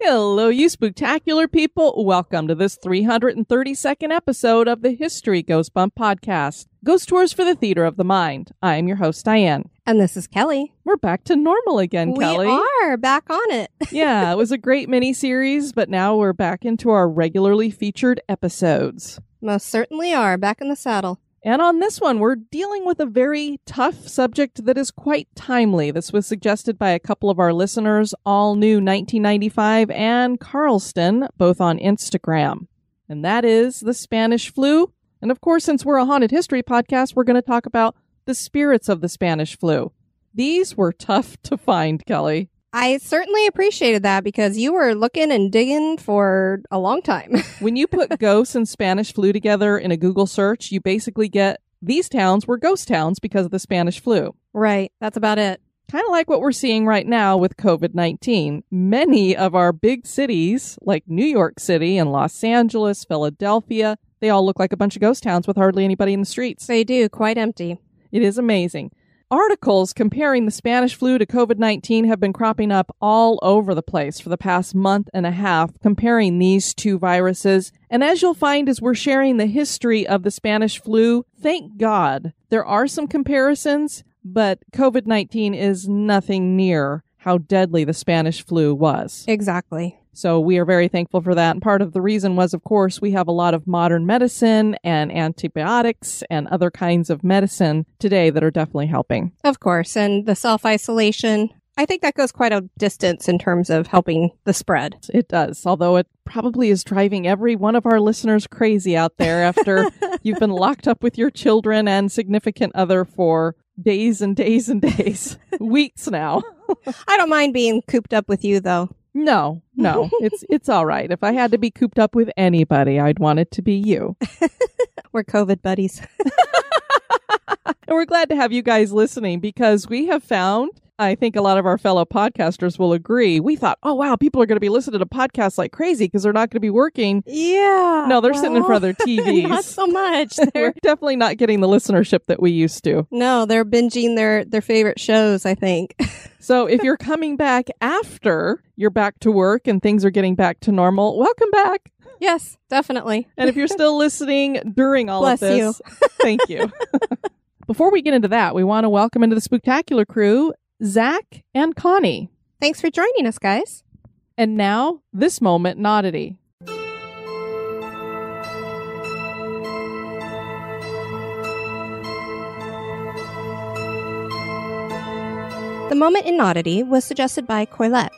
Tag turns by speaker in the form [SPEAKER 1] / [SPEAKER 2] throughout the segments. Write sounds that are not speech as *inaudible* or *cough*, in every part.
[SPEAKER 1] Hello, you spectacular people. Welcome to this 332nd episode of the History Goes Bump podcast. Ghost Tours for the Theater of the Mind. I'm your host, Diane.
[SPEAKER 2] And this is Kelly.
[SPEAKER 1] We're back to normal again,
[SPEAKER 2] we
[SPEAKER 1] Kelly.
[SPEAKER 2] We are back on it. *laughs*
[SPEAKER 1] yeah, it was a great mini series, but now we're back into our regularly featured episodes.
[SPEAKER 2] Most certainly are back in the saddle.
[SPEAKER 1] And on this one, we're dealing with a very tough subject that is quite timely. This was suggested by a couple of our listeners, All New 1995 and Carlston, both on Instagram. And that is the Spanish flu. And of course, since we're a haunted history podcast, we're going to talk about the spirits of the Spanish flu. These were tough to find, Kelly.
[SPEAKER 2] I certainly appreciated that because you were looking and digging for a long time. *laughs*
[SPEAKER 1] when you put ghosts and Spanish flu together in a Google search, you basically get these towns were ghost towns because of the Spanish flu.
[SPEAKER 2] Right. That's about it.
[SPEAKER 1] Kind of like what we're seeing right now with COVID 19. Many of our big cities, like New York City and Los Angeles, Philadelphia, they all look like a bunch of ghost towns with hardly anybody in the streets.
[SPEAKER 2] They do, quite empty.
[SPEAKER 1] It is amazing. Articles comparing the Spanish flu to COVID 19 have been cropping up all over the place for the past month and a half, comparing these two viruses. And as you'll find as we're sharing the history of the Spanish flu, thank God there are some comparisons, but COVID 19 is nothing near how deadly the Spanish flu was.
[SPEAKER 2] Exactly.
[SPEAKER 1] So we are very thankful for that. And part of the reason was, of course, we have a lot of modern medicine and antibiotics and other kinds of medicine today that are definitely helping.
[SPEAKER 2] Of course. And the self isolation. I think that goes quite a distance in terms of helping the spread.
[SPEAKER 1] It does, although it probably is driving every one of our listeners crazy out there after *laughs* you've been locked up with your children and significant other for days and days and days, *laughs* weeks now. *laughs*
[SPEAKER 2] I don't mind being cooped up with you though.
[SPEAKER 1] No, no, it's it's all right. If I had to be cooped up with anybody, I'd want it to be you. *laughs*
[SPEAKER 2] We're COVID buddies. *laughs*
[SPEAKER 1] and we're glad to have you guys listening because we have found I think a lot of our fellow podcasters will agree. We thought, oh, wow, people are going to be listening to podcasts like crazy because they're not going to be working.
[SPEAKER 2] Yeah.
[SPEAKER 1] No, they're well, sitting in front of their TVs. *laughs*
[SPEAKER 2] Not so much.
[SPEAKER 1] We're definitely not getting the listenership that we used to.
[SPEAKER 2] No, they're binging their, their favorite shows, I think.
[SPEAKER 1] so if you're coming back after you're back to work and things are getting back to normal, welcome back.
[SPEAKER 2] Yes, definitely.
[SPEAKER 1] And if you're still *laughs* listening during all
[SPEAKER 2] Bless
[SPEAKER 1] of this,
[SPEAKER 2] you.
[SPEAKER 1] thank you. *laughs* Before we get into that, we want to welcome into the Spooktacular crew Zach and Connie.
[SPEAKER 2] Thanks for joining us, guys.
[SPEAKER 1] And now, this moment oddity.
[SPEAKER 2] The moment in oddity was suggested by Coilette.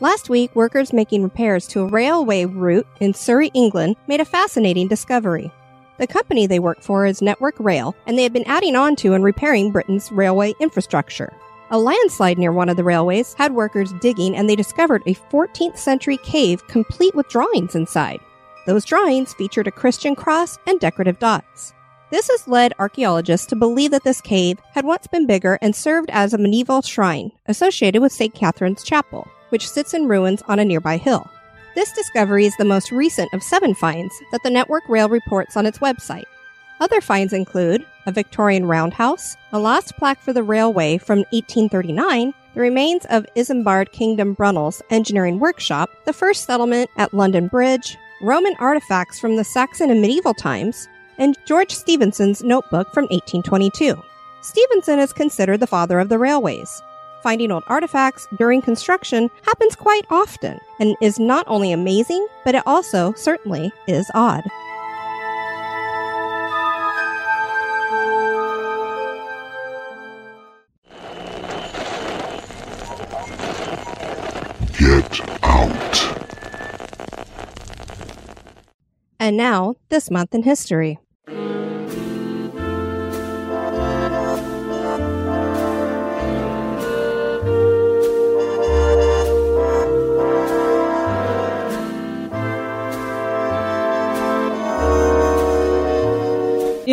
[SPEAKER 2] Last week, workers making repairs to a railway route in Surrey, England, made a fascinating discovery. The company they work for is Network Rail, and they have been adding on to and repairing Britain's railway infrastructure. A landslide near one of the railways had workers digging and they discovered a 14th century cave complete with drawings inside. Those drawings featured a Christian cross and decorative dots. This has led archaeologists to believe that this cave had once been bigger and served as a medieval shrine associated with St. Catherine's Chapel, which sits in ruins on a nearby hill. This discovery is the most recent of seven finds that the Network Rail reports on its website. Other finds include a Victorian roundhouse, a lost plaque for the railway from 1839, the remains of Isambard Kingdom Brunel's engineering workshop, the first settlement at London Bridge, Roman artifacts from the Saxon and medieval times, and George Stephenson's notebook from 1822. Stephenson is considered the father of the railways. Finding old artifacts during construction happens quite often and is not only amazing, but it also certainly is odd.
[SPEAKER 3] Get out.
[SPEAKER 2] And now, this month in history.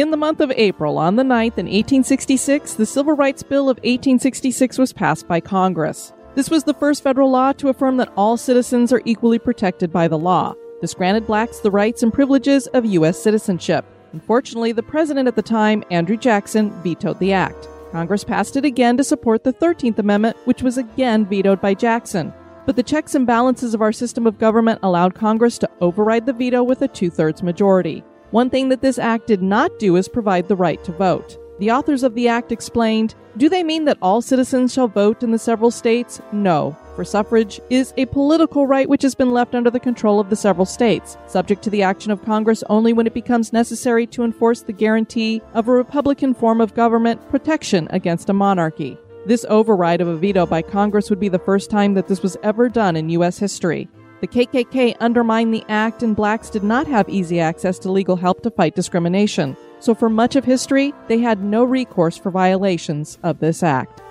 [SPEAKER 1] In the month of April, on the 9th in 1866, the Civil Rights Bill of 1866 was passed by Congress. This was the first federal law to affirm that all citizens are equally protected by the law. This granted blacks the rights and privileges of U.S. citizenship. Unfortunately, the president at the time, Andrew Jackson, vetoed the act. Congress passed it again to support the 13th Amendment, which was again vetoed by Jackson. But the checks and balances of our system of government allowed Congress to override the veto with a two thirds majority. One thing that this act did not do is provide the right to vote. The authors of the act explained Do they mean that all citizens shall vote in the several states? No. For suffrage is a political right which has been left under the control of the several states, subject to the action of Congress only when it becomes necessary to enforce the guarantee of a republican form of government protection against a monarchy. This override of a veto by Congress would be the first time that this was ever done in U.S. history. The KKK undermined the act, and blacks did not have easy access to legal help to fight discrimination. So, for much of history, they had no recourse for violations of this act.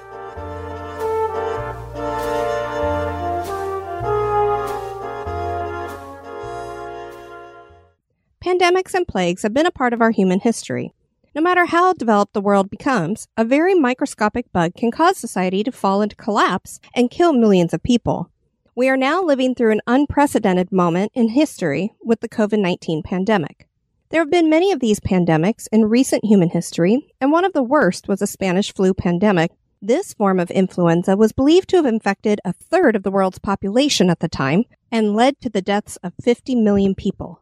[SPEAKER 2] Pandemics and plagues have been a part of our human history. No matter how developed the world becomes, a very microscopic bug can cause society to fall into collapse and kill millions of people. We are now living through an unprecedented moment in history with the COVID 19 pandemic. There have been many of these pandemics in recent human history, and one of the worst was the Spanish flu pandemic. This form of influenza was believed to have infected a third of the world's population at the time and led to the deaths of 50 million people.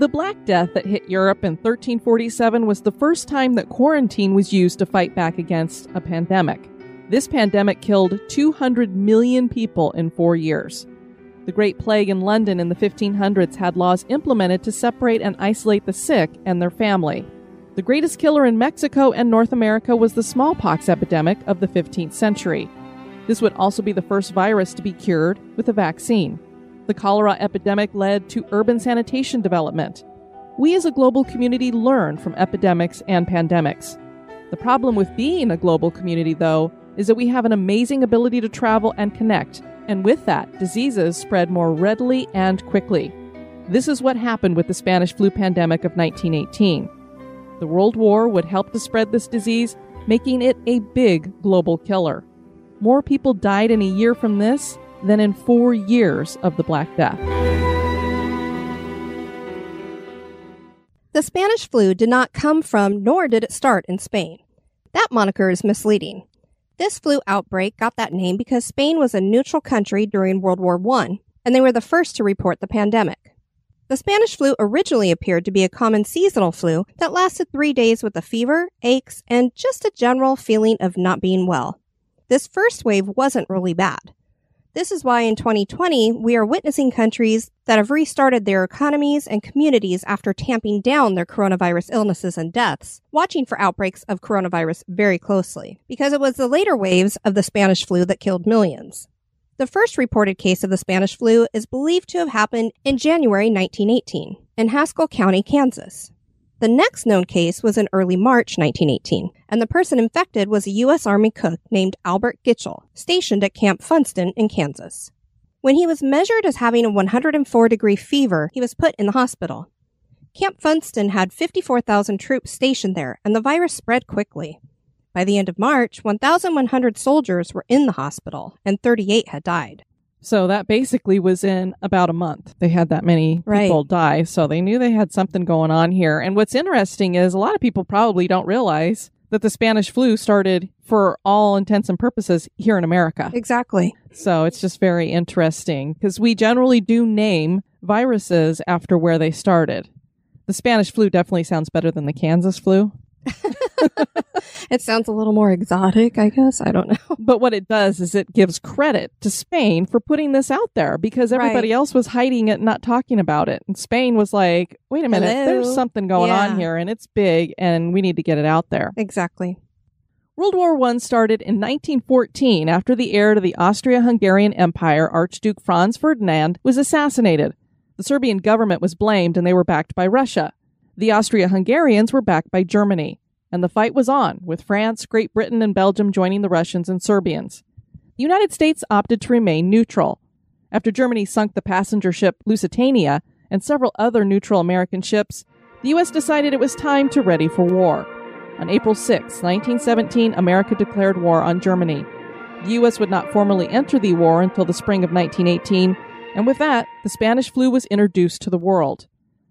[SPEAKER 1] The Black Death that hit Europe in 1347 was the first time that quarantine was used to fight back against a pandemic. This pandemic killed 200 million people in four years. The Great Plague in London in the 1500s had laws implemented to separate and isolate the sick and their family. The greatest killer in Mexico and North America was the smallpox epidemic of the 15th century. This would also be the first virus to be cured with a vaccine. The cholera epidemic led to urban sanitation development. We as a global community learn from epidemics and pandemics. The problem with being a global community, though, is that we have an amazing ability to travel and connect, and with that, diseases spread more readily and quickly. This is what happened with the Spanish flu pandemic of 1918. The World War would help to spread this disease, making it a big global killer. More people died in a year from this than in four years of the Black Death.
[SPEAKER 2] The Spanish flu did not come from, nor did it start in Spain. That moniker is misleading. This flu outbreak got that name because Spain was a neutral country during World War I, and they were the first to report the pandemic. The Spanish flu originally appeared to be a common seasonal flu that lasted three days with a fever, aches, and just a general feeling of not being well. This first wave wasn't really bad. This is why in 2020, we are witnessing countries that have restarted their economies and communities after tamping down their coronavirus illnesses and deaths, watching for outbreaks of coronavirus very closely, because it was the later waves of the Spanish flu that killed millions. The first reported case of the Spanish flu is believed to have happened in January 1918 in Haskell County, Kansas. The next known case was in early March 1918, and the person infected was a U.S. Army cook named Albert Gitchell, stationed at Camp Funston in Kansas. When he was measured as having a 104 degree fever, he was put in the hospital. Camp Funston had 54,000 troops stationed there, and the virus spread quickly. By the end of March, 1,100 soldiers were in the hospital, and 38 had died.
[SPEAKER 1] So that basically was in about a month. They had that many
[SPEAKER 2] Right.
[SPEAKER 1] people die. So they knew they had something going on here. And what's interesting is a lot of people probably don't realize that the Spanish flu started, for all intents and purposes, here in America.
[SPEAKER 2] Exactly.
[SPEAKER 1] So it's just very interesting because we generally do name viruses after where they started. The Spanish flu definitely sounds better than the Kansas flu. *laughs* *laughs*
[SPEAKER 2] It sounds a little more exotic, I guess. I don't know.
[SPEAKER 1] But what it does is it gives credit to Spain for putting this out there because everybody
[SPEAKER 2] Right.
[SPEAKER 1] else was hiding it, and not talking about it. And Spain was like, wait a minute,
[SPEAKER 2] Hello?
[SPEAKER 1] there's something going
[SPEAKER 2] Yeah.
[SPEAKER 1] on here and it's big and we need to get it out there.
[SPEAKER 2] Exactly.
[SPEAKER 1] World War I started in 1914 after the heir to the Austria Hungarian Empire, Archduke Franz Ferdinand, was assassinated. The Serbian government was blamed and they were backed by Russia. The Austria Hungarians were backed by Germany. And the fight was on, with France, Great Britain, and Belgium joining the Russians and Serbians. The United States opted to remain neutral. After Germany sunk the passenger ship Lusitania and several other neutral American ships, the U.S. decided it was time to ready for war. On April 6, 1917, America declared war on Germany. The U.S. would not formally enter the war until the spring of 1918, and with that, the Spanish flu was introduced to the world.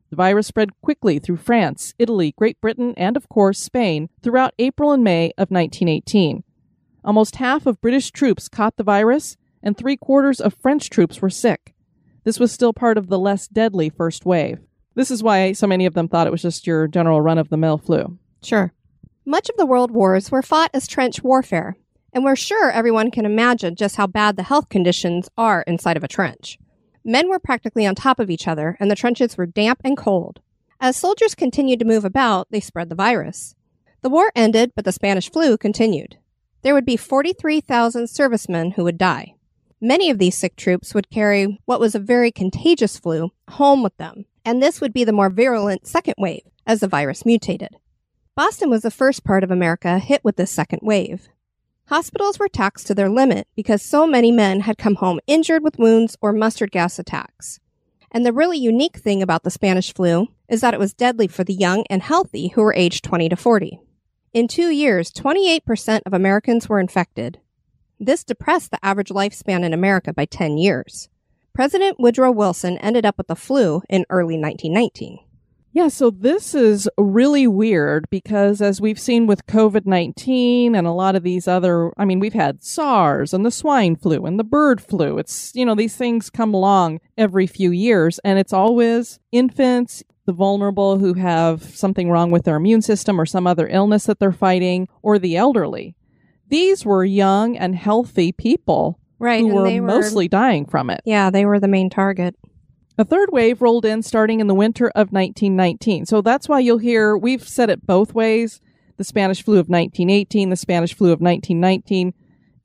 [SPEAKER 1] The virus spread quickly through France, Italy, Great Britain, and of course Spain throughout April and May of 1918. Almost half of British troops caught the virus, and three quarters of French troops were sick. This was still part of the less deadly first wave. This is why so many of them thought it was just your general run of the mill flu.
[SPEAKER 2] Sure. Much of the world wars were fought as trench warfare, and we're sure everyone can imagine just how bad the health conditions are inside of a trench. Men were practically on top of each other, and the trenches were damp and cold. As soldiers continued to move about, they spread the virus. The war ended, but the Spanish flu continued. There would be 43,000 servicemen who would die. Many of these sick troops would carry what was a very contagious flu home with them, and this would be the more virulent second wave as the virus mutated. Boston was the first part of America hit with this second wave. Hospitals were taxed to their limit because so many men had come home injured with wounds or mustard gas attacks. And the really unique thing about the Spanish flu is that it was deadly for the young and healthy who were aged 20 to 40. In two years, 28% of Americans were infected. This depressed the average lifespan in America by 10 years. President Woodrow Wilson ended up with the flu in early 1919.
[SPEAKER 1] Yeah, so this is really weird because as we've seen with COVID 19 and a lot of these other, I mean, we've had SARS and the swine flu and the bird flu. It's, you know, these things come along every few years and it's always infants, the vulnerable who have something wrong with their immune system or some other illness that they're fighting, or the elderly. These were young and healthy people
[SPEAKER 2] Right,
[SPEAKER 1] who were
[SPEAKER 2] were-
[SPEAKER 1] mostly dying from it.
[SPEAKER 2] Yeah, they were the main target.
[SPEAKER 1] A third wave rolled in starting in the winter of 1919. So that's why you'll hear, we've said it both ways the Spanish flu of 1918, the Spanish flu of 1919.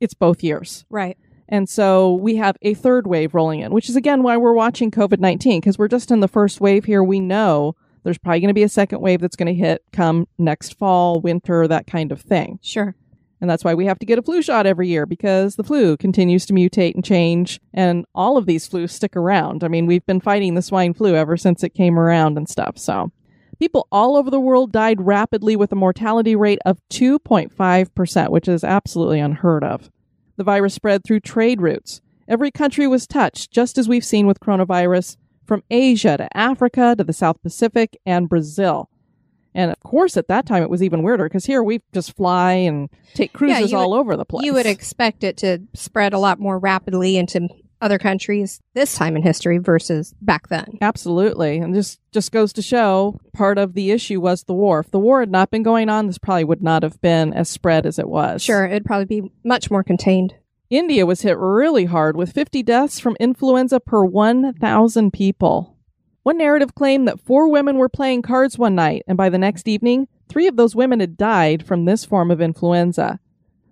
[SPEAKER 1] It's both years.
[SPEAKER 2] Right.
[SPEAKER 1] And so we have a third wave rolling in, which is again why we're watching COVID 19, because we're just in the first wave here. We know there's probably going to be a second wave that's going to hit come next fall, winter, that kind of thing.
[SPEAKER 2] Sure.
[SPEAKER 1] And that's why we have to get a flu shot every year because the flu continues to mutate and change, and all of these flus stick around. I mean, we've been fighting the swine flu ever since it came around and stuff. So, people all over the world died rapidly with a mortality rate of 2.5%, which is absolutely unheard of. The virus spread through trade routes. Every country was touched, just as we've seen with coronavirus, from Asia to Africa to the South Pacific and Brazil. And of course, at that time, it was even weirder because here we just fly and take cruises
[SPEAKER 2] you
[SPEAKER 1] all
[SPEAKER 2] would-
[SPEAKER 1] over the place.
[SPEAKER 2] You would expect it to spread a lot more rapidly into other countries this time in history versus back then.
[SPEAKER 1] Absolutely. And just just goes to show part of the issue was the war. If the war had not been going on, this probably would not have been as spread as it was.
[SPEAKER 2] Sure, it'd probably be much more contained.
[SPEAKER 1] India was hit really hard with 50 deaths from influenza per 1,000 people. One narrative claimed that four women were playing cards one night, and by the next evening, three of those women had died from this form of influenza.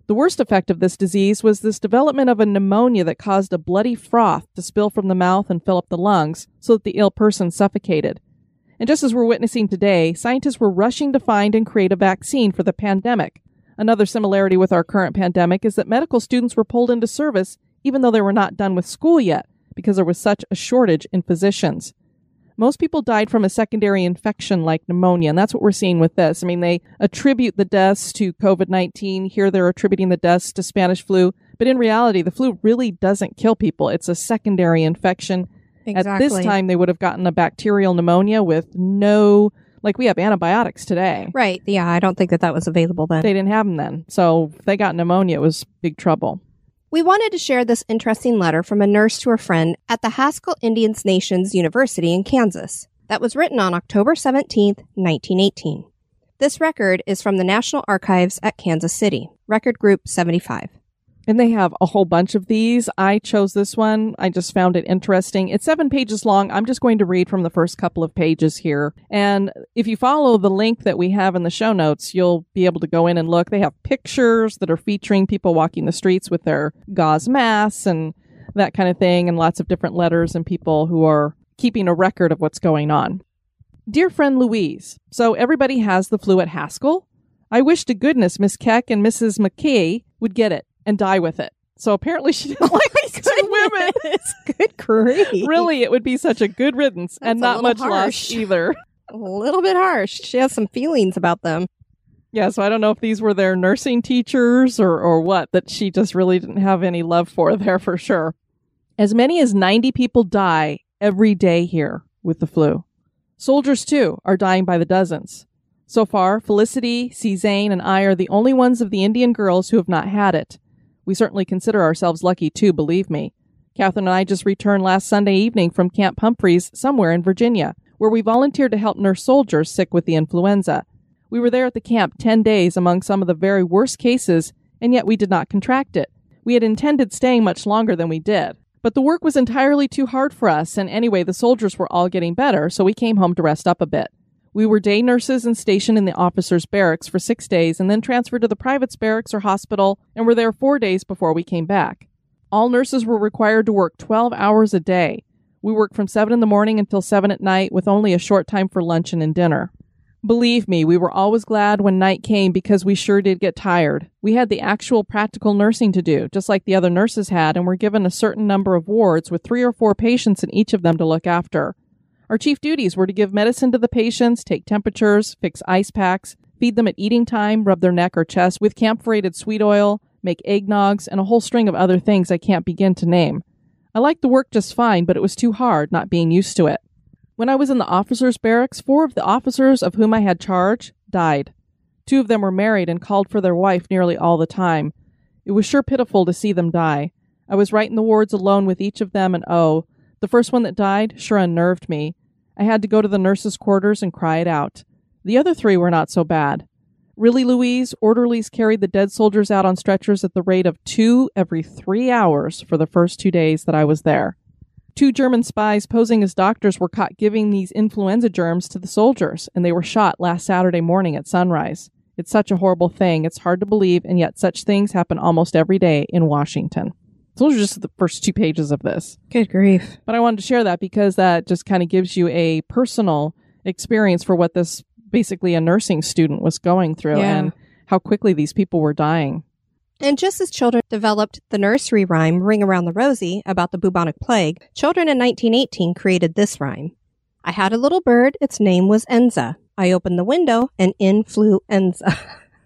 [SPEAKER 1] The worst effect of this disease was this development of a pneumonia that caused a bloody froth to spill from the mouth and fill up the lungs so that the ill person suffocated. And just as we're witnessing today, scientists were rushing to find and create a vaccine for the pandemic. Another similarity with our current pandemic is that medical students were pulled into service even though they were not done with school yet because there was such a shortage in physicians. Most people died from a secondary infection like pneumonia, and that's what we're seeing with this. I mean, they attribute the deaths to COVID 19. Here they're attributing the deaths to Spanish flu, but in reality, the flu really doesn't kill people. It's a secondary infection. Exactly. At this time, they would have gotten a bacterial pneumonia with no Like we have antibiotics today.
[SPEAKER 2] Right. Yeah, I don't think that that was available then.
[SPEAKER 1] They didn't have them then. So if they got pneumonia, it was big trouble.
[SPEAKER 2] We wanted to share this interesting letter from a nurse to a friend at the Haskell Indian Nations University in Kansas that was written on October 17th, 1918. This record is from the National Archives at Kansas City, record group 75.
[SPEAKER 1] And they have a whole bunch of these. I chose this one. I just found it interesting. It's seven pages long. I'm just going to read from the first couple of pages here. And if you follow the link that we have in the show notes, you'll be able to go in and look. They have pictures that are featuring people walking the streets with their gauze masks and that kind of thing, and lots of different letters and people who are keeping a record of what's going on. Dear friend Louise, so everybody has the flu at Haskell. I wish to goodness Miss Keck and Mrs. McKay would get it and die with it. So apparently she didn't *laughs* oh like these two women.
[SPEAKER 2] It's *laughs* good grief.
[SPEAKER 1] Really, it would be such a good riddance and
[SPEAKER 2] That's a
[SPEAKER 1] not much
[SPEAKER 2] harsh.
[SPEAKER 1] loss either. *laughs*
[SPEAKER 2] A little bit harsh. She has some feelings about them.
[SPEAKER 1] Yeah, so I don't know if these were their nursing teachers or, or what that she just really didn't have any love for there for sure. As many as 90 people die every day here with the flu. Soldiers, too, are dying by the dozens. So far, Felicity, C. Zane, and I are the only ones of the Indian girls who have not had it. We certainly consider ourselves lucky, too, believe me. Catherine and I just returned last Sunday evening from Camp Humphreys, somewhere in Virginia, where we volunteered to help nurse soldiers sick with the influenza. We were there at the camp 10 days among some of the very worst cases, and yet we did not contract it. We had intended staying much longer than we did. But the work was entirely too hard for us, and anyway, the soldiers were all getting better, so we came home to rest up a bit. We were day nurses and stationed in the officers' barracks for six days and then transferred to the private's barracks or hospital and were there four days before we came back. All nurses were required to work 12 hours a day. We worked from 7 in the morning until 7 at night with only a short time for luncheon and dinner. Believe me, we were always glad when night came because we sure did get tired. We had the actual practical nursing to do, just like the other nurses had, and were given a certain number of wards with three or four patients in each of them to look after. Our chief duties were to give medicine to the patients, take temperatures, fix ice packs, feed them at eating time, rub their neck or chest with camphorated sweet oil, make eggnogs, and a whole string of other things I can't begin to name. I liked the work just fine, but it was too hard not being used to it. When I was in the officers' barracks, four of the officers of whom I had charge died. Two of them were married and called for their wife nearly all the time. It was sure pitiful to see them die. I was right in the wards alone with each of them, and oh, the first one that died sure unnerved me. I had to go to the nurses' quarters and cry it out. The other three were not so bad. Really, Louise, orderlies carried the dead soldiers out on stretchers at the rate of two every three hours for the first two days that I was there. Two German spies posing as doctors were caught giving these influenza germs to the soldiers, and they were shot last Saturday morning at sunrise. It's such a horrible thing. It's hard to believe, and yet such things happen almost every day in Washington. So those are just the first two pages of this.
[SPEAKER 2] Good grief.
[SPEAKER 1] But I wanted to share that because that just kind of gives you a personal experience for what this basically a nursing student was going through
[SPEAKER 2] Yeah.
[SPEAKER 1] and how quickly these people were dying.
[SPEAKER 2] And just as children developed the nursery rhyme Ring Around the Rosie about the bubonic plague, children in 1918 created this rhyme. I had a little bird, its name was Enza. I opened the window and in flew Enza.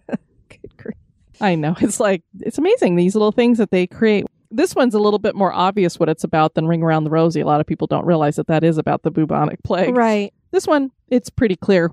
[SPEAKER 2] *laughs* Good grief.
[SPEAKER 1] I know. It's like, it's amazing these little things that they create. This one's a little bit more obvious what it's about than Ring Around the Rosie. A lot of people don't realize that that is about the bubonic plague.
[SPEAKER 2] Right.
[SPEAKER 1] This one, it's pretty clear.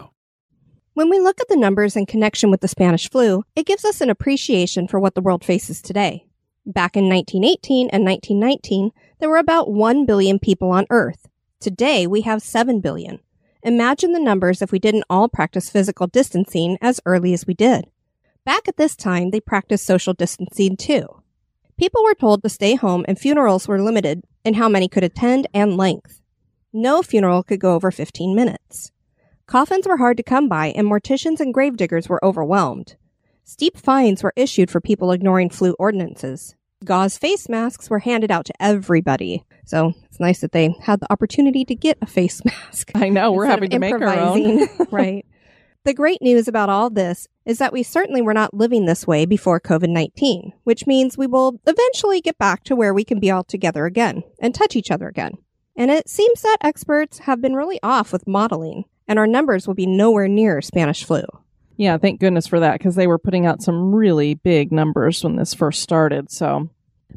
[SPEAKER 2] When we look at the numbers in connection with the Spanish flu, it gives us an appreciation for what the world faces today. Back in 1918 and 1919, there were about 1 billion people on Earth. Today, we have 7 billion. Imagine the numbers if we didn't all practice physical distancing as early as we did. Back at this time, they practiced social distancing too. People were told to stay home and funerals were limited in how many could attend and length. No funeral could go over 15 minutes. Coffins were hard to come by, and morticians and gravediggers were overwhelmed. Steep fines were issued for people ignoring flu ordinances. Gauze face masks were handed out to everybody. So it's nice that they had the opportunity to get a face *laughs* mask.
[SPEAKER 1] I know we're having to make our own. *laughs*
[SPEAKER 2] right. The great news about all this is that we certainly were not living this way before COVID 19, which means we will eventually get back to where we can be all together again and touch each other again. And it seems that experts have been really off with modeling, and our numbers will be nowhere near Spanish flu.
[SPEAKER 1] Yeah, thank goodness for that because they were putting out some really big numbers when this first started. So,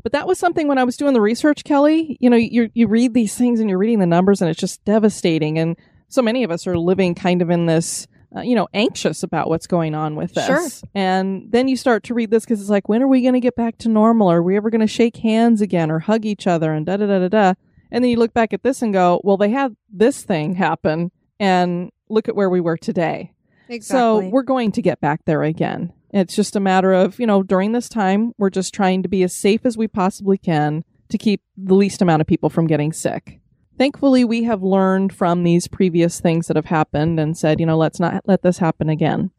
[SPEAKER 1] but that was something when I was doing the research, Kelly. You know, you you read these things and you're reading the numbers, and it's just devastating. And so many of us are living kind of in this. Uh, you know, anxious about what's going on with this.
[SPEAKER 2] Sure.
[SPEAKER 1] And then you start to read this because it's like, when are we going to get back to normal? Are we ever going to shake hands again or hug each other and da da da da da? And then you look back at this and go, well, they had this thing happen and look at where we were today. So we're going to get back there again. It's just a matter of, you know, during this time, we're just trying to be as safe as we possibly can to keep the least amount of people from getting sick. Thankfully, we have learned from these previous things that have happened and said, you know, let's not let this happen again.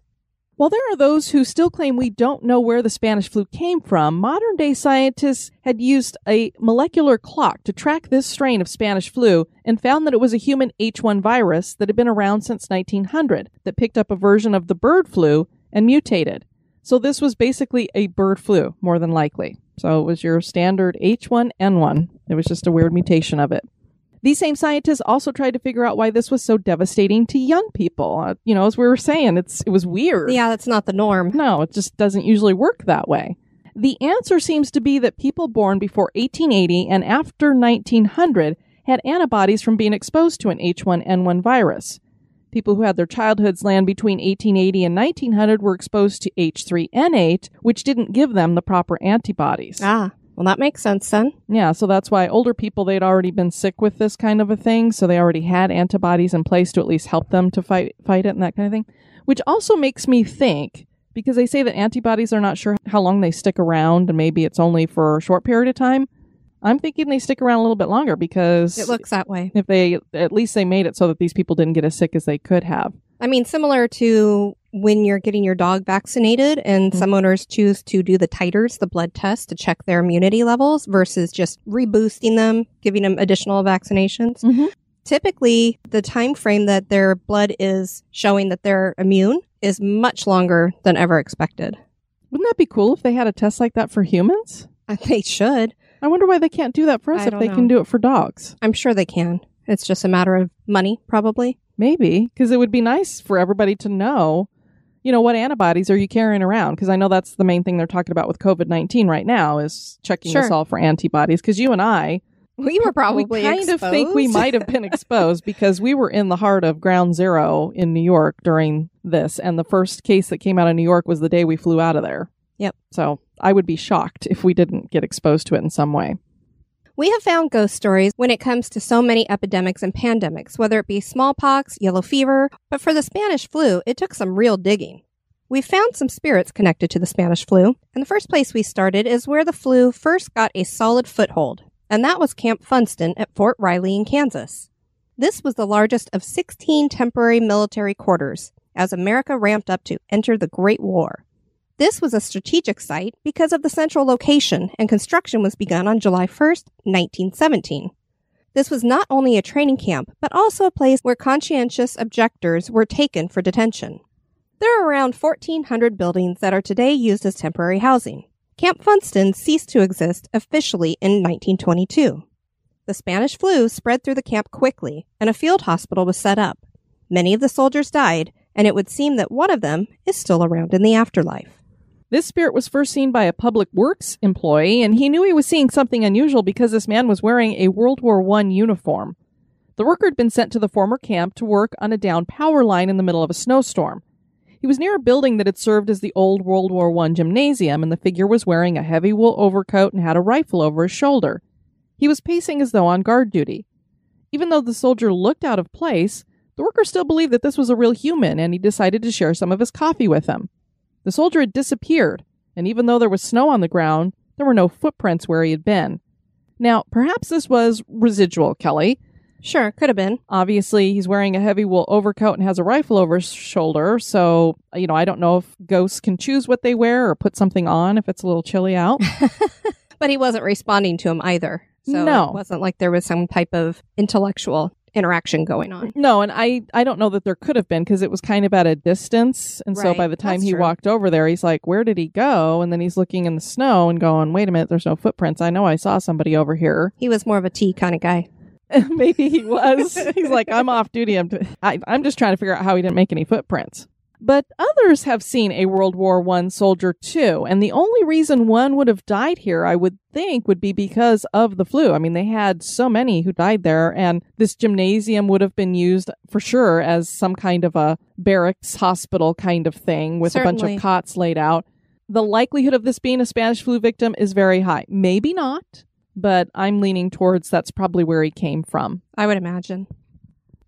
[SPEAKER 1] While there are those who still claim we don't know where the Spanish flu came from, modern day scientists had used a molecular clock to track this strain of Spanish flu and found that it was a human H1 virus that had been around since 1900 that picked up a version of the bird flu and mutated. So this was basically a bird flu, more than likely. So it was your standard H1N1. It was just a weird mutation of it. These same scientists also tried to figure out why this was so devastating to young people. Uh, you know, as we were saying, it's it was weird.
[SPEAKER 2] Yeah, that's not the norm.
[SPEAKER 1] No, it just doesn't usually work that way. The answer seems to be that people born before 1880 and after 1900 had antibodies from being exposed to an H1N1 virus. People who had their childhoods land between 1880 and 1900 were exposed to H3N8, which didn't give them the proper antibodies.
[SPEAKER 2] Ah, well, that makes sense then.
[SPEAKER 1] Yeah, so that's why older people they'd already been sick with this kind of a thing, so they already had antibodies in place to at least help them to fight fight it and that kind of thing. Which also makes me think because they say that antibodies are not sure how long they stick around and maybe it's only for a short period of time. I'm thinking they stick around a little bit longer because
[SPEAKER 2] It looks that way.
[SPEAKER 1] if they at least they made it so that these people didn't get as sick as they could have.
[SPEAKER 2] I mean, similar to when you're getting your dog vaccinated, and
[SPEAKER 1] Mm-hmm.
[SPEAKER 2] some owners choose to do the titers, the blood test to check their immunity levels versus just reboosting them, giving them additional vaccinations.
[SPEAKER 1] Mhm.
[SPEAKER 2] Typically, the time frame that their blood is showing that they're immune is much longer than ever expected.
[SPEAKER 1] Wouldn't that be cool if they had a test like that for humans?
[SPEAKER 2] They should.
[SPEAKER 1] I wonder why they can't do that for us if they
[SPEAKER 2] know.
[SPEAKER 1] can do it for dogs.
[SPEAKER 2] I'm sure they can. It's just a matter of money, probably.
[SPEAKER 1] Maybe because it would be nice for everybody to know, you know, what antibodies are you carrying around? Because I know that's the main thing they're talking about with COVID nineteen right now is checking
[SPEAKER 2] Sure.
[SPEAKER 1] us all for antibodies. Because you and I,
[SPEAKER 2] We were probably
[SPEAKER 1] we kind of think we might have been *laughs* exposed because we were in the heart of ground zero in New York during this, and the first case that came out of New York was the day we flew out of there.
[SPEAKER 2] Yep.
[SPEAKER 1] So I would be shocked if we didn't get exposed to it in some way.
[SPEAKER 2] We have found ghost stories when it comes to so many epidemics and pandemics, whether it be smallpox, yellow fever, but for the Spanish flu, it took some real digging. We found some spirits connected to the Spanish flu, and the first place we started is where the flu first got a solid foothold, and that was Camp Funston at Fort Riley in Kansas. This was the largest of 16 temporary military quarters as America ramped up to enter the Great War. This was a strategic site because of the central location, and construction was begun on July 1st, 1917. This was not only a training camp, but also a place where conscientious objectors were taken for detention. There are around 1,400 buildings that are today used as temporary housing. Camp Funston ceased to exist officially in 1922. The Spanish flu spread through the camp quickly, and a field hospital was set up. Many of the soldiers died, and it would seem that one of them is still around in the afterlife.
[SPEAKER 1] This spirit was first seen by a public works employee, and he knew he was seeing something unusual because this man was wearing a World War I uniform. The worker had been sent to the former camp to work on a down power line in the middle of a snowstorm. He was near a building that had served as the old World War I gymnasium, and the figure was wearing a heavy wool overcoat and had a rifle over his shoulder. He was pacing as though on guard duty. Even though the soldier looked out of place, the worker still believed that this was a real human, and he decided to share some of his coffee with him. The soldier had disappeared, and even though there was snow on the ground, there were no footprints where he had been. Now, perhaps this was residual, Kelly.
[SPEAKER 2] Sure, could have been.
[SPEAKER 1] Obviously, he's wearing a heavy wool overcoat and has a rifle over his shoulder, so, you know, I don't know if ghosts can choose what they wear or put something on if it's a little chilly out. *laughs* *laughs*
[SPEAKER 2] But he wasn't responding to him either. So
[SPEAKER 1] No.
[SPEAKER 2] it wasn't like there was some type of intellectual interaction going on.
[SPEAKER 1] No, and I I don't know that there could have been because it was kind of at a distance, and so by the time
[SPEAKER 2] that's
[SPEAKER 1] he
[SPEAKER 2] true.
[SPEAKER 1] walked over there, he's like, "Where did he go?" And then he's looking in the snow and going, "Wait a minute, there's no footprints. I know I saw somebody over here." *laughs*
[SPEAKER 2] He was more of a tea kind of guy.
[SPEAKER 1] Maybe he was. *laughs* he's like, "I'm off duty. I'm t- I, I'm just trying to figure out how he didn't make any footprints." But others have seen a World War One soldier too, and the only reason one would have died here, I would think, would be because of the flu. I mean, they had so many who died there, and this gymnasium would have been used for sure as some kind of a barracks hospital kind of thing with a bunch of cots laid out. The likelihood of this being a Spanish flu victim is very high. Maybe not, but I'm leaning towards that's probably where he came from.
[SPEAKER 2] I would imagine.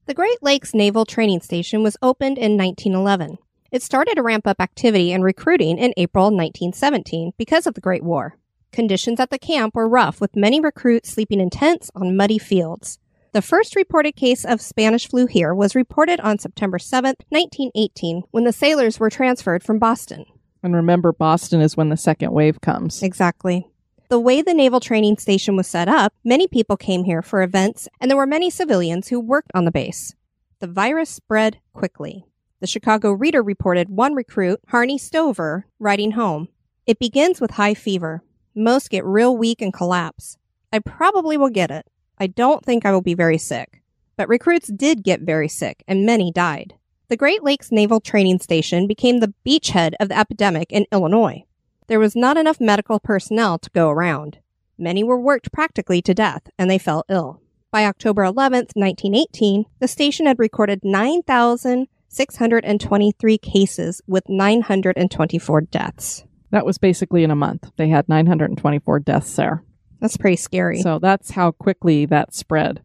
[SPEAKER 2] The Great Lakes Naval Training Station was opened in 1911. It started to ramp up activity and recruiting in April 1917 because of the Great War. Conditions at the camp were rough, with many recruits sleeping in tents on muddy fields. The first reported case of Spanish flu here was reported on September 7, 1918, when the sailors were transferred from Boston.
[SPEAKER 1] And remember, Boston is when the second wave comes.
[SPEAKER 2] Exactly. The way the naval training station was set up, many people came here for events, and there were many civilians who worked on the base. The virus spread quickly. The Chicago Reader reported one recruit, Harney Stover, writing home. It begins with high fever. Most get real weak and collapse. I probably will get it. I don't think I will be very sick. But recruits did get very sick, and many died. The Great Lakes Naval Training Station became the beachhead of the epidemic in Illinois. There was not enough medical personnel to go around. Many were worked practically to death, and they fell ill. By October 11th, 1918, the station had recorded 9,623 cases with 924 deaths.
[SPEAKER 1] That was basically in a month. They had 924 deaths there.
[SPEAKER 2] That's pretty scary.
[SPEAKER 1] So that's how quickly that spread.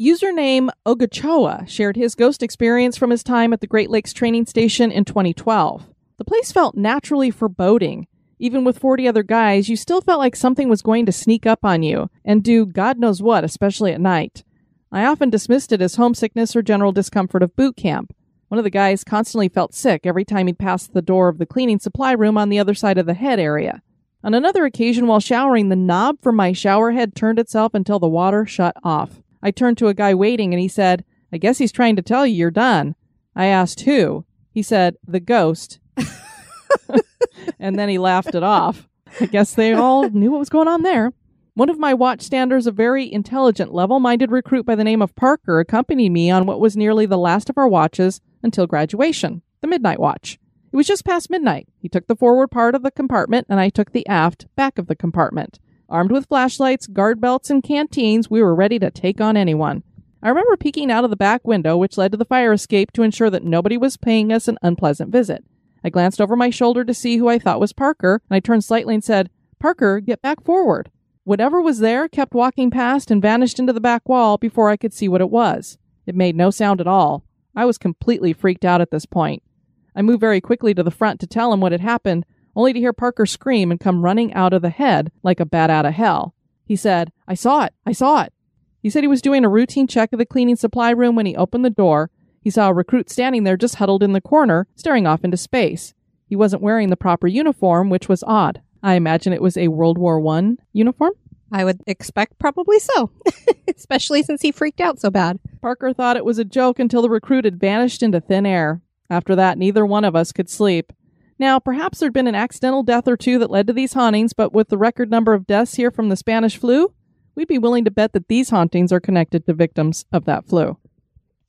[SPEAKER 1] Username Ogachoa shared his ghost experience from his time at the Great Lakes Training Station in 2012. The place felt naturally foreboding. Even with 40 other guys, you still felt like something was going to sneak up on you and do God knows what, especially at night. I often dismissed it as homesickness or general discomfort of boot camp. One of the guys constantly felt sick every time he'd pass the door of the cleaning supply room on the other side of the head area. On another occasion, while showering, the knob for my shower head turned itself until the water shut off. I turned to a guy waiting and he said, I guess he's trying to tell you you're done. I asked who. He said, the ghost. *laughs* and then he laughed it off. I guess they all knew what was going on there. One of my watchstanders, a very intelligent, level minded recruit by the name of Parker, accompanied me on what was nearly the last of our watches until graduation, the midnight watch. It was just past midnight. He took the forward part of the compartment, and I took the aft back of the compartment. Armed with flashlights, guard belts, and canteens, we were ready to take on anyone. I remember peeking out of the back window, which led to the fire escape, to ensure that nobody was paying us an unpleasant visit. I glanced over my shoulder to see who I thought was Parker, and I turned slightly and said, Parker, get back forward. Whatever was there kept walking past and vanished into the back wall before I could see what it was. It made no sound at all. I was completely freaked out at this point. I moved very quickly to the front to tell him what had happened, only to hear Parker scream and come running out of the head like a bat out of hell. He said, I saw it, I saw it. He said he was doing a routine check of the cleaning supply room when he opened the door. He saw a recruit standing there just huddled in the corner, staring off into space. He wasn't wearing the proper uniform, which was odd. I imagine it was a World War One uniform.
[SPEAKER 2] I would expect probably so, *laughs* especially since he freaked out so bad.
[SPEAKER 1] Parker thought it was a joke until the recruit had vanished into thin air. After that, neither one of us could sleep. Now, perhaps there'd been an accidental death or two that led to these hauntings, but with the record number of deaths here from the Spanish flu, we'd be willing to bet that these hauntings are connected to victims of that flu.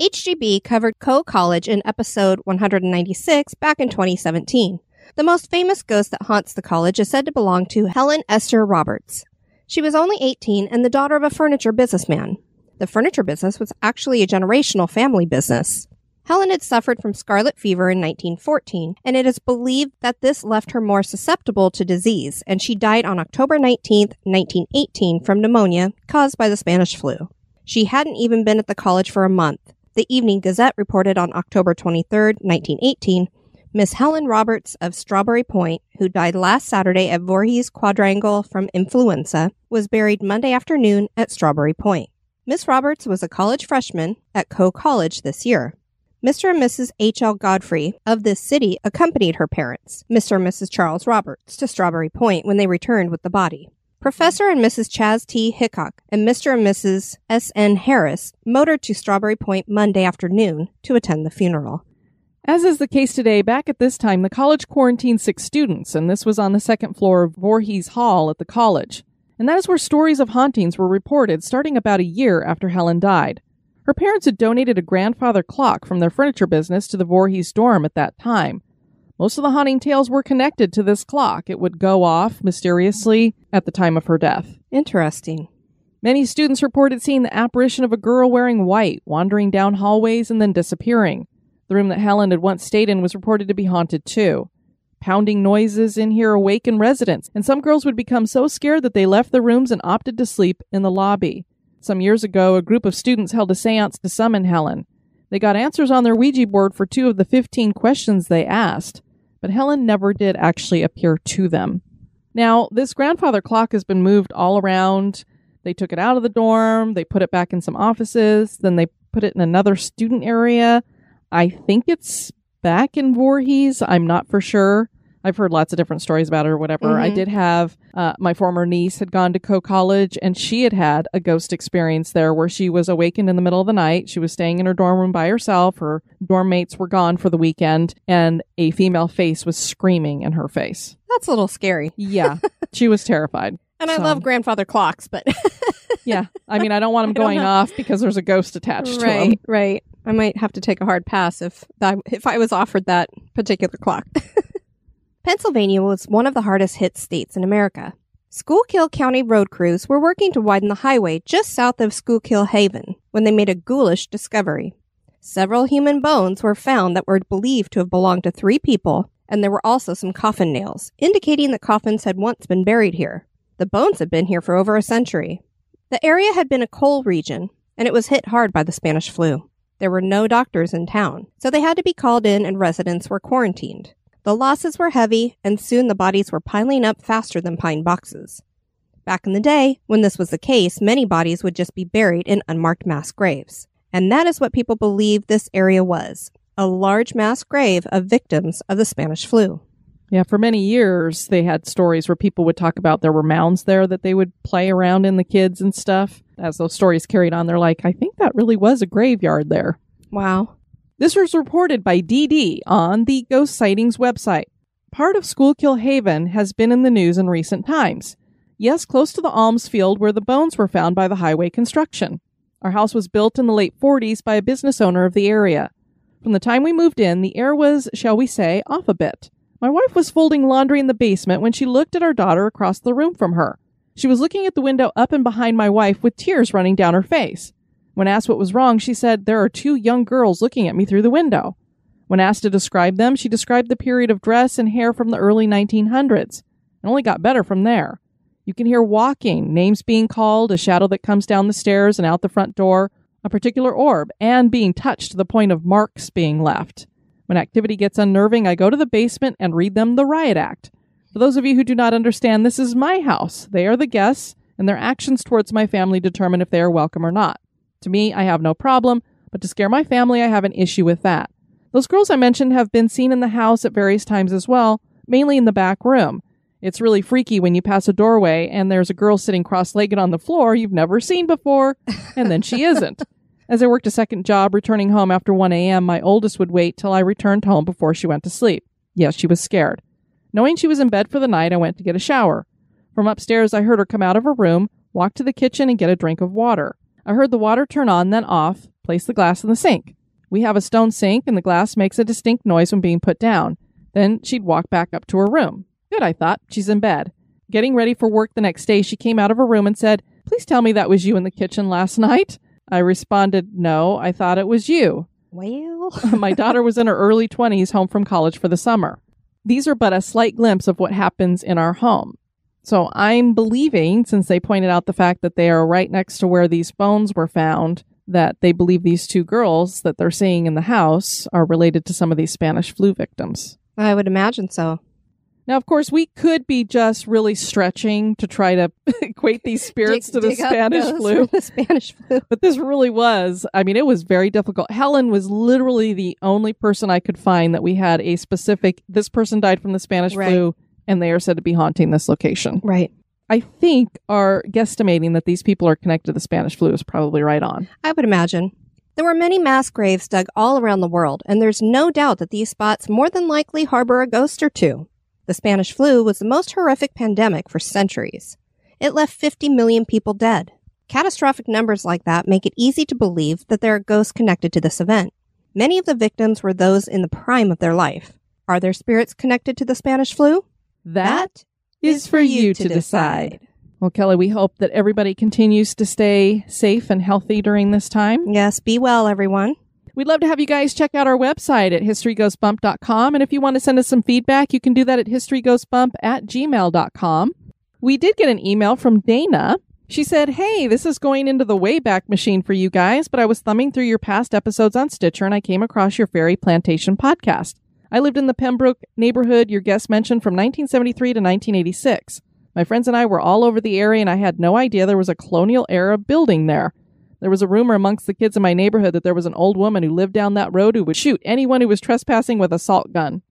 [SPEAKER 2] HGB covered Coe College in episode 196 back in 2017. The most famous ghost that haunts the college is said to belong to Helen Esther Roberts. She was only 18 and the daughter of a furniture businessman. The furniture business was actually a generational family business. Helen had suffered from scarlet fever in 1914, and it is believed that this left her more susceptible to disease, and she died on October 19, 1918, from pneumonia caused by the Spanish flu. She hadn't even been at the college for a month. The Evening Gazette reported on October 23, 1918, Miss Helen Roberts of Strawberry Point, who died last Saturday at Voorhees Quadrangle from influenza, was buried Monday afternoon at Strawberry Point. Miss Roberts was a college freshman at Coe College this year. Mr. and Mrs. H.L. Godfrey of this city accompanied her parents, Mr. and Mrs. Charles Roberts, to Strawberry Point when they returned with the body. Professor and Mrs. Chaz T. Hickok and Mr. and Mrs. S. N. Harris motored to Strawberry Point Monday afternoon to attend the funeral.
[SPEAKER 1] As is the case today, back at this time, the college quarantined six students, and this was on the second floor of Voorhees Hall at the college. And that is where stories of hauntings were reported starting about a year after Helen died. Her parents had donated a grandfather clock from their furniture business to the Voorhees dorm at that time. Most of the haunting tales were connected to this clock. It would go off mysteriously at the time of her death.
[SPEAKER 2] Interesting.
[SPEAKER 1] Many students reported seeing the apparition of a girl wearing white wandering down hallways and then disappearing. The room that Helen had once stayed in was reported to be haunted too. Pounding noises in here awakened residents, and some girls would become so scared that they left the rooms and opted to sleep in the lobby. Some years ago, a group of students held a seance to summon Helen. They got answers on their Ouija board for two of the 15 questions they asked, but Helen never did actually appear to them. Now, this grandfather clock has been moved all around. They took it out of the dorm, they put it back in some offices, then they put it in another student area. I think it's back in Voorhees. I'm not for sure. I've heard lots of different stories about it or whatever. I
[SPEAKER 2] Mhm.
[SPEAKER 1] did have uh, my former niece had gone to Coe College and she had had a ghost experience there where she was awakened in the middle of the night. She was staying in her dorm room by herself. Her dorm mates were gone for the weekend and a female face was screaming in her face.
[SPEAKER 2] That's a little scary.
[SPEAKER 1] Yeah, *laughs* she was terrified.
[SPEAKER 2] And I
[SPEAKER 1] So-
[SPEAKER 2] love grandfather clocks, but
[SPEAKER 1] Yeah, I mean, I don't want *laughs* them going off because there's a ghost attached to them.
[SPEAKER 2] right, right. I might have to take a hard pass if I, if I was offered that particular clock. *laughs* Pennsylvania was one of the hardest hit states in America. Schuylkill County road crews were working to widen the highway just south of Schuylkill Haven when they made a ghoulish discovery. Several human bones were found that were believed to have belonged to three people, and there were also some coffin nails, indicating that coffins had once been buried here. The bones had been here for over a century. The area had been a coal region, and it was hit hard by the Spanish flu. There were no doctors in town, so they had to be called in and residents were quarantined. The losses were heavy, and soon the bodies were piling up faster than pine boxes. Back in the day, when this was the case, many bodies would just be buried in unmarked mass graves. And that is what people believe this area was a large mass grave of victims of the Spanish flu.
[SPEAKER 1] Yeah, for many years, they had stories where people would talk about there were mounds there that they would play around in the kids and stuff. As those stories carried on, they're like, I think that really was a graveyard there.
[SPEAKER 2] Wow.
[SPEAKER 1] This was reported by DD on the Ghost Sightings website. Part of Schuylkill Haven has been in the news in recent times. Yes, close to the alms field where the bones were found by the highway construction. Our house was built in the late 40s by a business owner of the area. From the time we moved in, the air was, shall we say, off a bit. My wife was folding laundry in the basement when she looked at our daughter across the room from her. She was looking at the window up and behind my wife with tears running down her face. When asked what was wrong, she said, There are two young girls looking at me through the window. When asked to describe them, she described the period of dress and hair from the early 1900s. It only got better from there. You can hear walking, names being called, a shadow that comes down the stairs and out the front door, a particular orb, and being touched to the point of marks being left. When activity gets unnerving, I go to the basement and read them the riot act. For those of you who do not understand, this is my house. They are the guests, and their actions towards my family determine if they are welcome or not. To me, I have no problem, but to scare my family, I have an issue with that. Those girls I mentioned have been seen in the house at various times as well, mainly in the back room. It's really freaky when you pass a doorway and there's a girl sitting cross legged on the floor you've never seen before, and then she isn't. *laughs* As I worked a second job returning home after 1 a.m., my oldest would wait till I returned home before she went to sleep. Yes, she was scared. Knowing she was in bed for the night, I went to get a shower. From upstairs, I heard her come out of her room, walk to the kitchen, and get a drink of water. I heard the water turn on, then off, place the glass in the sink. We have a stone sink, and the glass makes a distinct noise when being put down. Then she'd walk back up to her room. Good, I thought. She's in bed. Getting ready for work the next day, she came out of her room and said, Please tell me that was you in the kitchen last *laughs* night. I responded, No, I thought it was you.
[SPEAKER 2] Well, *laughs*
[SPEAKER 1] My daughter was in her early 20s, home from college for the summer. These are but a slight glimpse of what happens in our home. So I'm believing, since they pointed out the fact that they are right next to where these bones were found, that they believe these two girls that they're seeing in the house are related to some of these Spanish flu victims.
[SPEAKER 2] I would imagine so.
[SPEAKER 1] Now, of course, we could be just really stretching to try to *laughs* equate these spirits
[SPEAKER 2] Dig-
[SPEAKER 1] to the Spanish flu. *laughs*
[SPEAKER 2] The Spanish flu.
[SPEAKER 1] But this really was, I mean, it was very difficult. Helen was literally the only person I could find that we had a specific, this person died from the Spanish
[SPEAKER 2] Right.
[SPEAKER 1] flu, and they are said to be haunting this location.
[SPEAKER 2] Right.
[SPEAKER 1] I think our guesstimating that these people are connected to the Spanish flu is probably right on.
[SPEAKER 2] I would imagine. There were many mass graves dug all around the world, and there's no doubt that these spots more than likely harbor a ghost or two. The Spanish flu was the most horrific pandemic for centuries. It left 50 million people dead. Catastrophic numbers like that make it easy to believe that there are ghosts connected to this event. Many of the victims were those in the prime of their life. Are their spirits connected to the Spanish flu?
[SPEAKER 1] That is for you to decide. Well, Kelly, we hope that everybody continues to stay safe and healthy during this time.
[SPEAKER 2] Yes, be well, everyone.
[SPEAKER 1] We'd love to have you guys check out our website at historygoesbump.com. And if you want to send us some feedback, you can do that at historygoesbump at gmail.com. We did get an email from Dana. She said, Hey, this is going into the Wayback Machine for you guys, but I was thumbing through your past episodes on Stitcher and I came across your Ferry Plantation podcast. I lived in the Pembroke neighborhood your guest mentioned from 1973 to 1986. My friends and I were all over the area and I had no idea there was a colonial era building there. There was a rumor amongst the kids in my neighborhood that there was an old woman who lived down that road who would shoot anyone who was trespassing with a salt gun.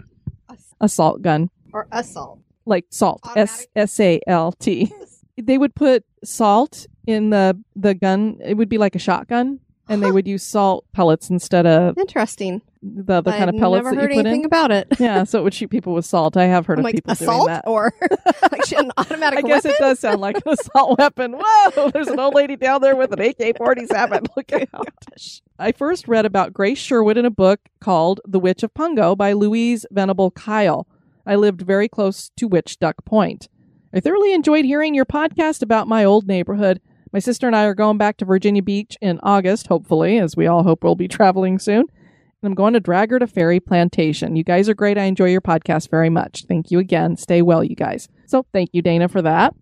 [SPEAKER 1] *laughs* assault gun.
[SPEAKER 2] Or assault.
[SPEAKER 1] Like salt. S. S A L T. They would put salt in the the gun. It would be like a shotgun. And they uh-huh. would use salt pellets instead of
[SPEAKER 2] Interesting.
[SPEAKER 1] The other kind of pellets
[SPEAKER 2] never
[SPEAKER 1] that you put
[SPEAKER 2] anything
[SPEAKER 1] in.
[SPEAKER 2] about it. *laughs*
[SPEAKER 1] Yeah, so it would shoot people with salt. I have heard
[SPEAKER 2] I'm
[SPEAKER 1] of
[SPEAKER 2] like
[SPEAKER 1] people doing
[SPEAKER 2] assault
[SPEAKER 1] that.
[SPEAKER 2] or *laughs* like an automatic
[SPEAKER 1] I guess
[SPEAKER 2] weapon.
[SPEAKER 1] it does sound like an assault *laughs* weapon. Whoa, there's an old lady down there with an AK 47. Look out. I first read about Grace Sherwood in a book called The Witch of Pungo by Louise Venable Kyle. I lived very close to Witch Duck Point. I thoroughly enjoyed hearing your podcast about my old neighborhood. My sister and I are going back to Virginia Beach in August, hopefully, as we all hope we'll be traveling soon. I'm going to drag her to Ferry Plantation. You guys are great. I enjoy your podcast very much. Thank you again. Stay well, you guys. So thank you, Dana, for that.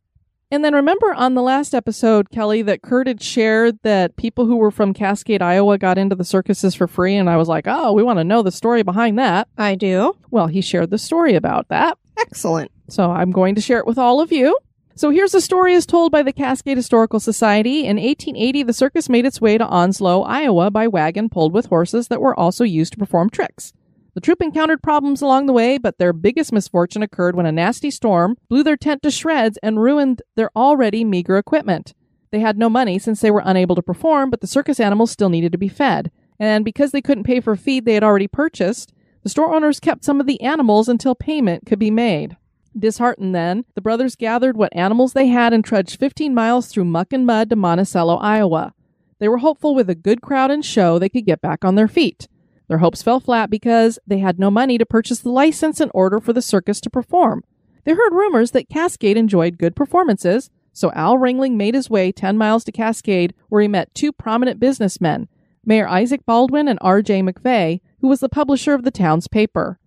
[SPEAKER 1] And then remember on the last episode, Kelly, that Kurt had shared that people who were from Cascade, Iowa got into the circuses for free. And I was like, oh, we want to know the story behind that.
[SPEAKER 2] I do.
[SPEAKER 1] Well, he shared the story about that.
[SPEAKER 2] Excellent.
[SPEAKER 1] So I'm going to share it with all of you. So here's a story as told by the Cascade Historical Society. In 1880, the circus made its way to Onslow, Iowa by wagon pulled with horses that were also used to perform tricks. The troupe encountered problems along the way, but their biggest misfortune occurred when a nasty storm blew their tent to shreds and ruined their already meager equipment. They had no money since they were unable to perform, but the circus animals still needed to be fed. And because they couldn't pay for feed they had already purchased, the store owners kept some of the animals until payment could be made. Disheartened then, the brothers gathered what animals they had and trudged 15 miles through muck and mud to Monticello, Iowa. They were hopeful with a good crowd and show they could get back on their feet. Their hopes fell flat because they had no money to purchase the license in order for the circus to perform. They heard rumors that Cascade enjoyed good performances, so Al Ringling made his way 10 miles to Cascade where he met two prominent businessmen, Mayor Isaac Baldwin and R.J. McVeigh, who was the publisher of the town's paper.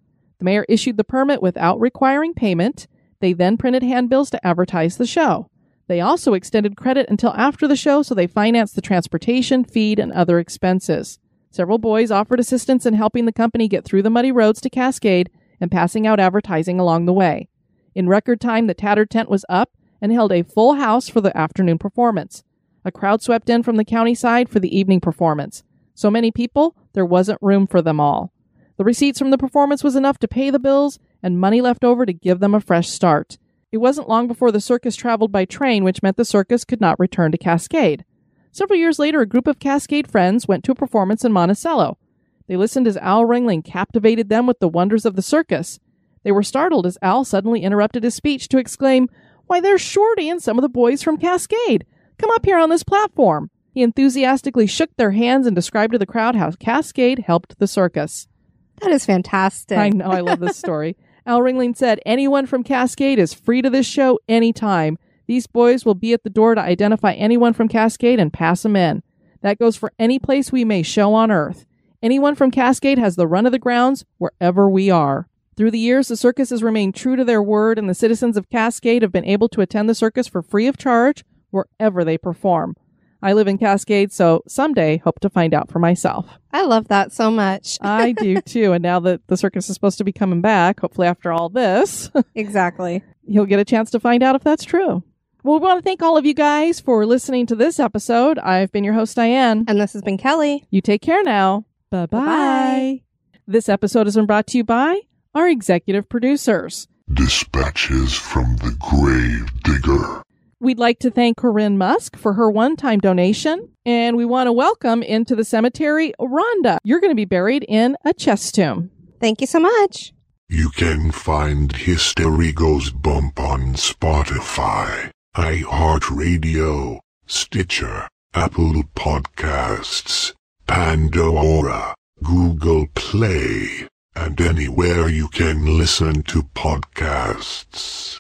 [SPEAKER 1] Mayor issued the permit without requiring payment. They then printed handbills to advertise the show. They also extended credit until after the show, so they financed the transportation, feed, and other expenses. Several boys offered assistance in helping the company get through the muddy roads to Cascade and passing out advertising along the way. In record time, the tattered tent was up and held a full house for the afternoon performance. A crowd swept in from the county side for the evening performance. So many people, there wasn't room for them all. The receipts from the performance was enough to pay the bills and money left over to give them a fresh start. It wasn't long before the circus traveled by train, which meant the circus could not return to Cascade. Several years later, a group of Cascade friends went to a performance in Monticello. They listened as Al Ringling captivated them with the wonders of the circus. They were startled as Al suddenly interrupted his speech to exclaim, Why, there's Shorty and some of the boys from Cascade. Come up here on this platform. He enthusiastically shook their hands and described to the crowd how Cascade helped the circus.
[SPEAKER 2] That is fantastic.
[SPEAKER 1] I know, I love this story. *laughs* Al Ringling said, Anyone from Cascade is free to this show anytime. These boys will be at the door to identify anyone from Cascade and pass them in. That goes for any place we may show on Earth. Anyone from Cascade has the run of the grounds wherever we are. Through the years, the circus has remained true to their word, and the citizens of Cascade have been able to attend the circus for free of charge wherever they perform. I live in Cascade, so someday hope to find out for myself.
[SPEAKER 2] I love that so much. *laughs*
[SPEAKER 1] I do too. And now that the circus is supposed to be coming back, hopefully after all this, *laughs*
[SPEAKER 2] exactly.
[SPEAKER 1] he'll get a chance to find out if that's true. Well, we want to thank all of you guys for listening to this episode. I've been your host, Diane.
[SPEAKER 2] And this has been Kelly.
[SPEAKER 1] You take care now. Bye bye.
[SPEAKER 2] Bye-bye.
[SPEAKER 1] This episode has been brought to you by our executive producers
[SPEAKER 3] Dispatches from the Grave Digger.
[SPEAKER 1] We'd like to thank Corinne Musk for her one time donation, and we want to welcome into the cemetery Rhonda. You're going to be buried in a chest tomb.
[SPEAKER 2] Thank you so much.
[SPEAKER 3] You can find History Goes Bump on Spotify, iHeartRadio, Stitcher, Apple Podcasts, Pandora, Google Play, and anywhere you can listen to podcasts.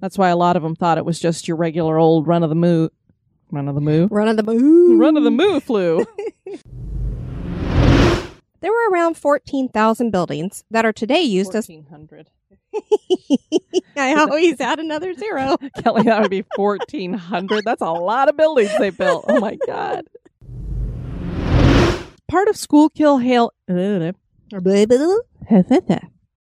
[SPEAKER 1] That's why a lot of them thought it was just your regular old run of the moo. Run of the moo?
[SPEAKER 2] Run of the moon.
[SPEAKER 1] Run of the moo flu. *laughs*
[SPEAKER 2] There were around 14,000 buildings that are today used as.
[SPEAKER 1] 1400. *laughs*
[SPEAKER 2] I always add another zero. *laughs*
[SPEAKER 1] Kelly, that would be 1400. That's a lot of buildings they built. Oh my God. Part of Schuylkill Hale. Uh, uh, uh,